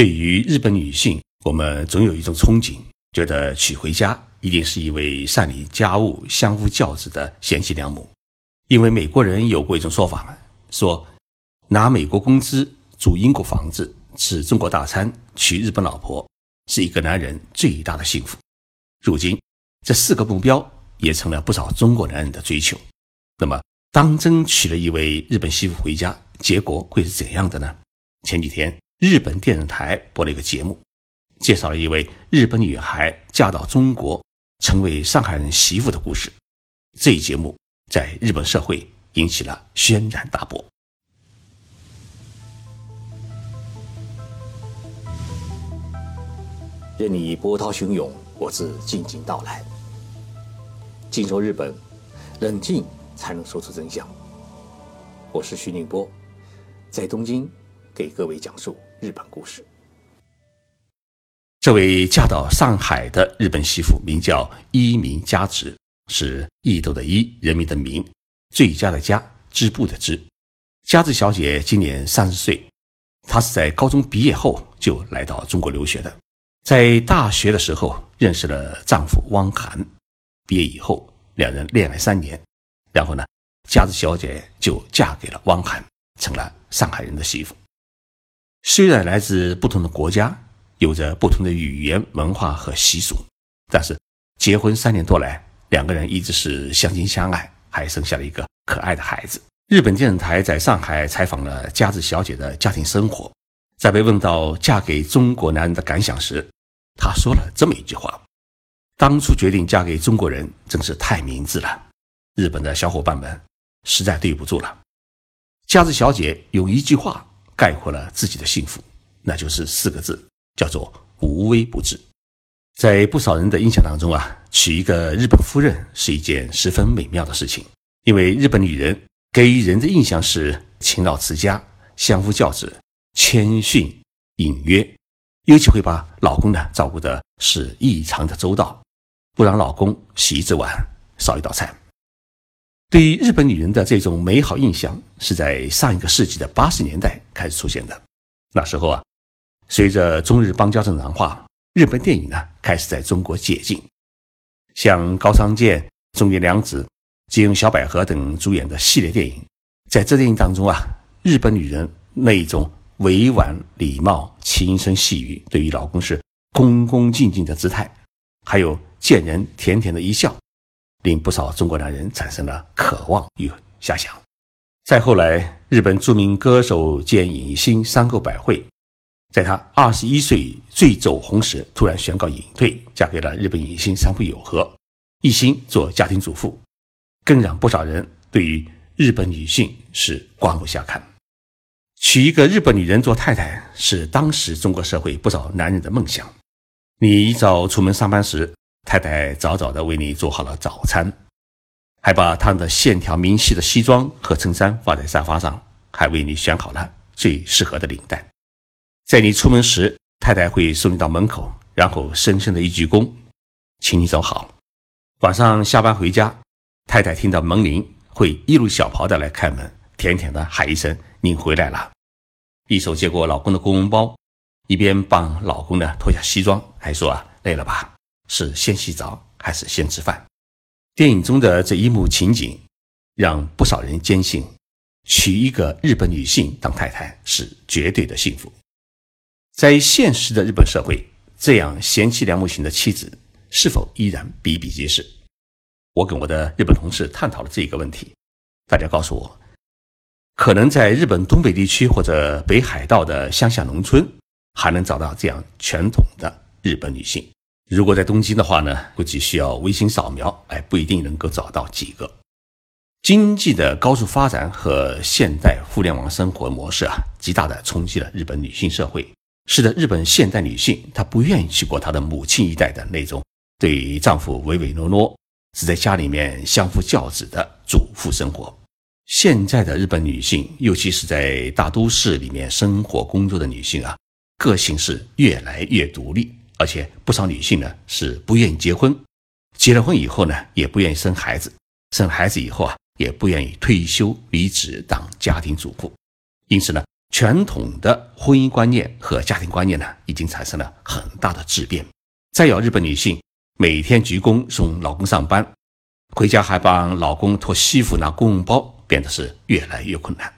对于日本女性，我们总有一种憧憬，觉得娶回家一定是一位善理家务、相夫教子的贤妻良母。因为美国人有过一种说法，说拿美国工资住英国房子、吃中国大餐、娶日本老婆，是一个男人最大的幸福。如今，这四个目标也成了不少中国男人的追求。那么，当真娶了一位日本媳妇回家？结果会是怎样的呢？前几天，日本电视台播了一个节目，介绍了一位日本女孩嫁到中国，成为上海人媳妇的故事。这一节目在日本社会引起了轩然大波。任你波涛汹涌，我自静静到来。静说日本，冷静才能说出真相。我是徐宁波。在东京，给各位讲述日本故事。这位嫁到上海的日本媳妇名叫伊名佳子，是伊豆的伊，人民的民，最佳的佳，织布的织。佳子小姐今年三十岁，她是在高中毕业后就来到中国留学的。在大学的时候认识了丈夫汪涵，毕业以后两人恋爱三年，然后呢，佳子小姐就嫁给了汪涵。成了上海人的媳妇。虽然来自不同的国家，有着不同的语言、文化和习俗，但是结婚三年多来，两个人一直是相亲相爱，还生下了一个可爱的孩子。日本电视台在上海采访了佳子小姐的家庭生活，在被问到嫁给中国男人的感想时，她说了这么一句话：“当初决定嫁给中国人，真是太明智了。日本的小伙伴们，实在对不住了。”佳子小姐用一句话概括了自己的幸福，那就是四个字，叫做无微不至。在不少人的印象当中啊，娶一个日本夫人是一件十分美妙的事情，因为日本女人给人的印象是勤劳持家、相夫教子、谦逊隐约，尤其会把老公呢照顾的是异常的周到，不让老公洗一只碗、烧一道菜。对于日本女人的这种美好印象，是在上一个世纪的八十年代开始出现的。那时候啊，随着中日邦交正常化，日本电影呢开始在中国解禁，像高仓健、中野良子、吉永小百合等主演的系列电影，在这电影当中啊，日本女人那一种委婉、礼貌、轻声细语，对于老公是恭恭敬敬的姿态，还有见人甜甜的一笑。令不少中国男人产生了渴望与遐想。再后来，日本著名歌手兼影星山口百惠，在她二十一岁最走红时，突然宣告隐退，嫁给了日本影星山浦友和，一心做家庭主妇，更让不少人对于日本女性是刮目相看。娶一个日本女人做太太，是当时中国社会不少男人的梦想。你一早出门上班时，太太早早的为你做好了早餐，还把烫的线条明细的西装和衬衫放在沙发上，还为你选好了最适合的领带。在你出门时，太太会送你到门口，然后深深的一鞠躬，请你走好。晚上下班回家，太太听到门铃，会一路小跑的来开门，甜甜的喊一声“您回来了”，一手接过老公的公文包，一边帮老公呢脱下西装，还说啊累了吧。是先洗澡还是先吃饭？电影中的这一幕情景，让不少人坚信，娶一个日本女性当太太是绝对的幸福。在现实的日本社会，这样贤妻良母型的妻子是否依然比比皆是？我跟我的日本同事探讨了这个问题，大家告诉我，可能在日本东北地区或者北海道的乡下农村，还能找到这样传统的日本女性。如果在东京的话呢，估计需要微信扫描，哎，不一定能够找到几个。经济的高速发展和现代互联网生活模式啊，极大的冲击了日本女性社会，使得日本现代女性她不愿意去过她的母亲一代的那种对丈夫唯唯诺诺，只在家里面相夫教子的主妇生活。现在的日本女性，尤其是在大都市里面生活工作的女性啊，个性是越来越独立。而且不少女性呢是不愿意结婚，结了婚以后呢也不愿意生孩子，生孩子以后啊也不愿意退休离职当家庭主妇，因此呢传统的婚姻观念和家庭观念呢，已经产生了很大的质变。再有，日本女性每天鞠躬送老公上班，回家还帮老公脱西服拿公文包，变得是越来越困难。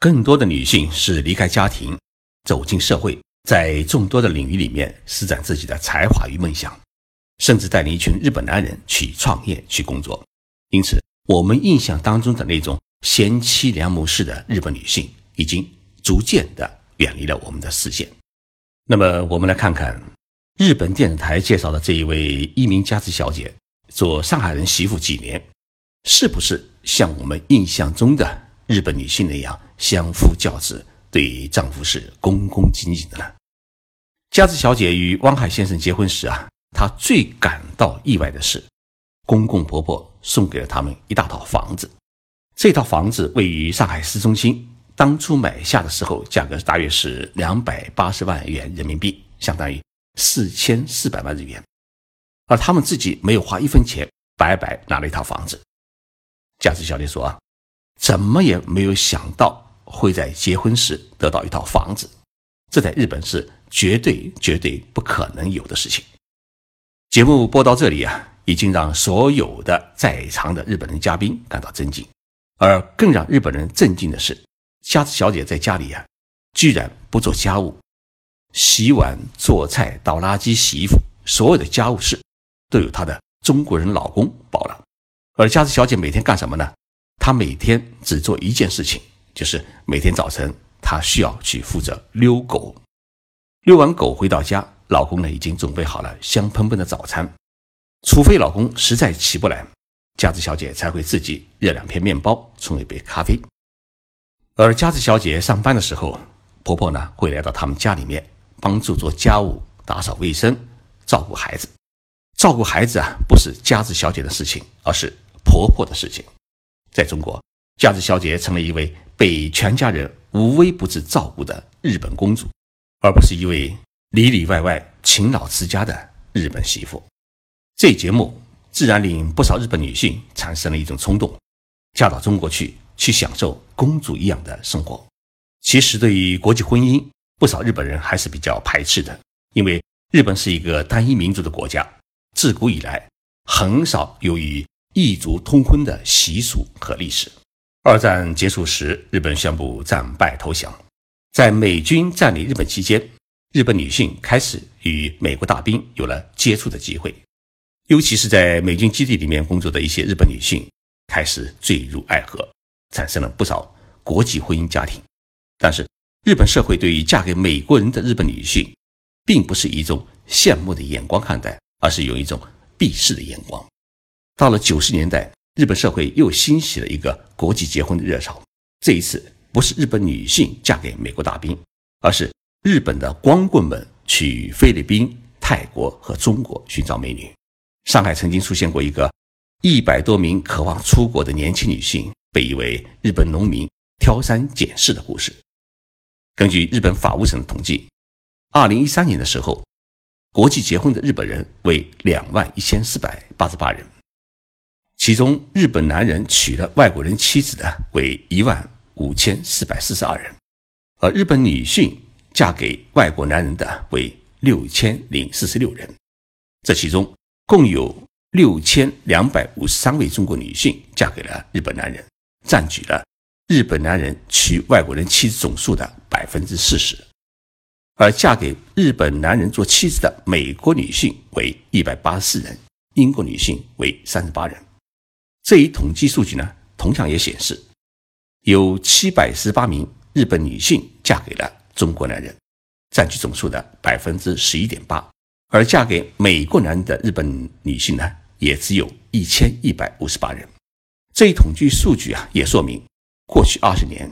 更多的女性是离开家庭，走进社会，在众多的领域里面施展自己的才华与梦想，甚至带领一群日本男人去创业、去工作。因此，我们印象当中的那种贤妻良母式的日本女性，已经逐渐的远离了我们的视线。那么，我们来看看日本电视台介绍的这一位一名家子小姐，做上海人媳妇几年，是不是像我们印象中的？日本女性那样相夫教子，对丈夫是恭恭敬敬的呢。佳子小姐与汪海先生结婚时啊，她最感到意外的是，公公婆婆送给了他们一大套房子。这套房子位于上海市中心，当初买下的时候价格大约是两百八十万元人民币，相当于四千四百万日元。而他们自己没有花一分钱，白白拿了一套房子。佳子小姐说啊。怎么也没有想到会在结婚时得到一套房子，这在日本是绝对绝对不可能有的事情。节目播到这里啊，已经让所有的在场的日本人嘉宾感到震惊，而更让日本人震惊的是，佳子小姐在家里啊，居然不做家务，洗碗、做菜、倒垃圾、洗衣服，所有的家务事都由她的中国人老公包了。而佳子小姐每天干什么呢？她每天只做一件事情，就是每天早晨她需要去负责遛狗。遛完狗回到家，老公呢已经准备好了香喷喷的早餐。除非老公实在起不来，佳子小姐才会自己热两片面包，冲一杯咖啡。而佳子小姐上班的时候，婆婆呢会来到他们家里面帮助做家务、打扫卫生、照顾孩子。照顾孩子啊，不是佳子小姐的事情，而是婆婆的事情。在中国，佳子小姐成了一位被全家人无微不至照顾的日本公主，而不是一位里里外外勤劳持家的日本媳妇。这节目自然令不少日本女性产生了一种冲动，嫁到中国去，去享受公主一样的生活。其实，对于国际婚姻，不少日本人还是比较排斥的，因为日本是一个单一民族的国家，自古以来很少由于。异族通婚的习俗和历史。二战结束时，日本宣布战败投降。在美军占领日本期间，日本女性开始与美国大兵有了接触的机会，尤其是在美军基地里面工作的一些日本女性开始坠入爱河，产生了不少国际婚姻家庭。但是，日本社会对于嫁给美国人的日本女性，并不是一种羡慕的眼光看待，而是有一种鄙视的眼光。到了九十年代，日本社会又兴起了一个国际结婚的热潮。这一次不是日本女性嫁给美国大兵，而是日本的光棍们去菲律宾、泰国和中国寻找美女。上海曾经出现过一个一百多名渴望出国的年轻女性被一位日本农民挑三拣四的故事。根据日本法务省的统计，二零一三年的时候，国际结婚的日本人为两万一千四百八十八人。其中，日本男人娶了外国人妻子的为一万五千四百四十二人，而日本女性嫁给外国男人的为六千零四十六人。这其中，共有六千两百五十三位中国女性嫁给了日本男人，占据了日本男人娶外国人妻子总数的百分之四十。而嫁给日本男人做妻子的美国女性为一百八十四人，英国女性为三十八人。这一统计数据呢，同样也显示，有七百十八名日本女性嫁给了中国男人，占据总数的百分之十一点八，而嫁给美国男人的日本女性呢，也只有一千一百五十八人。这一统计数据啊，也说明，过去二十年，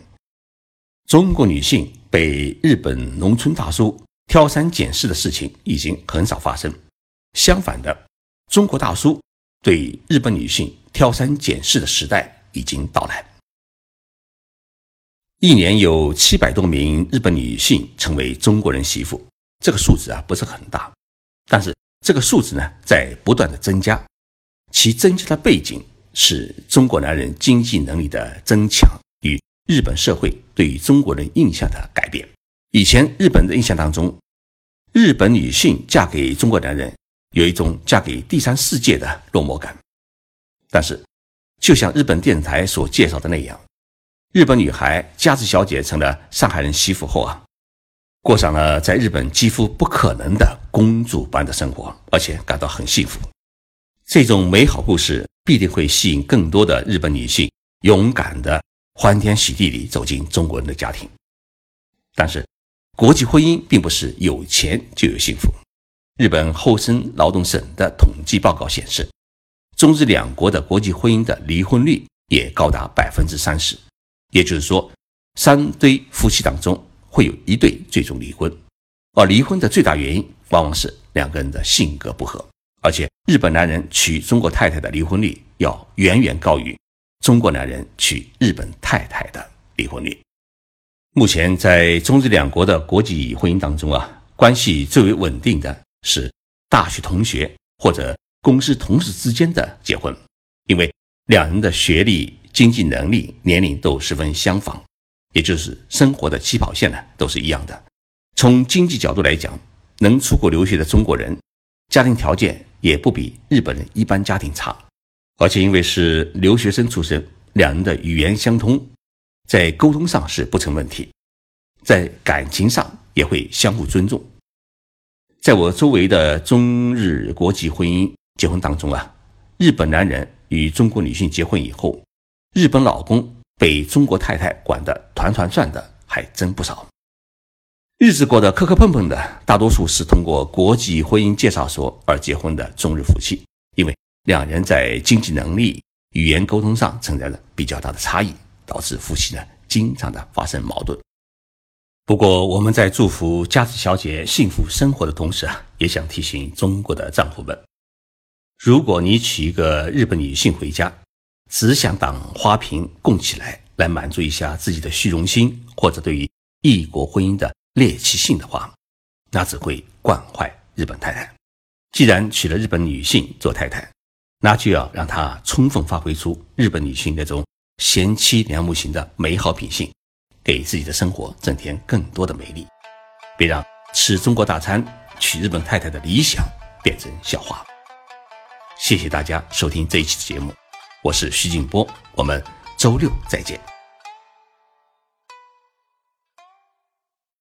中国女性被日本农村大叔挑三拣四的事情已经很少发生。相反的，中国大叔对日本女性。挑三拣四的时代已经到来。一年有七百多名日本女性成为中国人媳妇，这个数字啊不是很大，但是这个数字呢在不断的增加。其增加的背景是中国男人经济能力的增强与日本社会对于中国人印象的改变。以前日本的印象当中，日本女性嫁给中国男人有一种嫁给第三世界的落寞感。但是，就像日本电视台所介绍的那样，日本女孩佳子小姐成了上海人媳妇后啊，过上了在日本几乎不可能的公主般的生活，而且感到很幸福。这种美好故事必定会吸引更多的日本女性勇敢的欢天喜地里走进中国人的家庭。但是，国际婚姻并不是有钱就有幸福。日本厚生劳动省的统计报告显示，中日两国的国际婚姻的离婚率也高达百分之三十。也就是说，三对夫妻当中会有一对最终离婚，而离婚的最大原因往往是两个人的性格不合。而且，日本男人娶中国太太的离婚率要远远高于中国男人娶日本太太的离婚率。目前，在中日两国的国际婚姻当中啊，关系最为稳定的是大学同学或者公司同事之间的结婚，因为两人的学历、经济能力、年龄都十分相仿，也就是生活的起跑线呢都是一样的。从经济角度来讲，能出国留学的中国人，家庭条件。也不比日本人一般家庭差，而且因为是留学生出身，两人的语言相通，在沟通上是不成问题，在感情上也会相互尊重。在我周围的中日国际婚姻结婚当中啊，日本男人与中国女性结婚以后，日本老公被中国太太管得团团转的还真不少。日子过得磕磕碰碰的，大多数是通过国际婚姻介绍所而结婚的中日夫妻，因为两人在经济能力、语言沟通上存在着比较大的差异，导致夫妻呢经常的发生矛盾。不过，我们在祝福佳子小姐幸福生活的同时啊，也想提醒中国的丈夫们：如果你娶一个日本女性回家，只想当花瓶供起来，来满足一下自己的虚荣心，或者对于异国婚姻的。猎奇性的话，那只会惯坏日本太太。既然娶了日本女性做太太，那就要让她充分发挥出日本女性那种贤妻良母型的美好品性，给自己的生活增添更多的美丽。别让吃中国大餐娶日本太太的理想变成笑话。谢谢大家收听这一期的节目，我是徐静波，我们周六再见。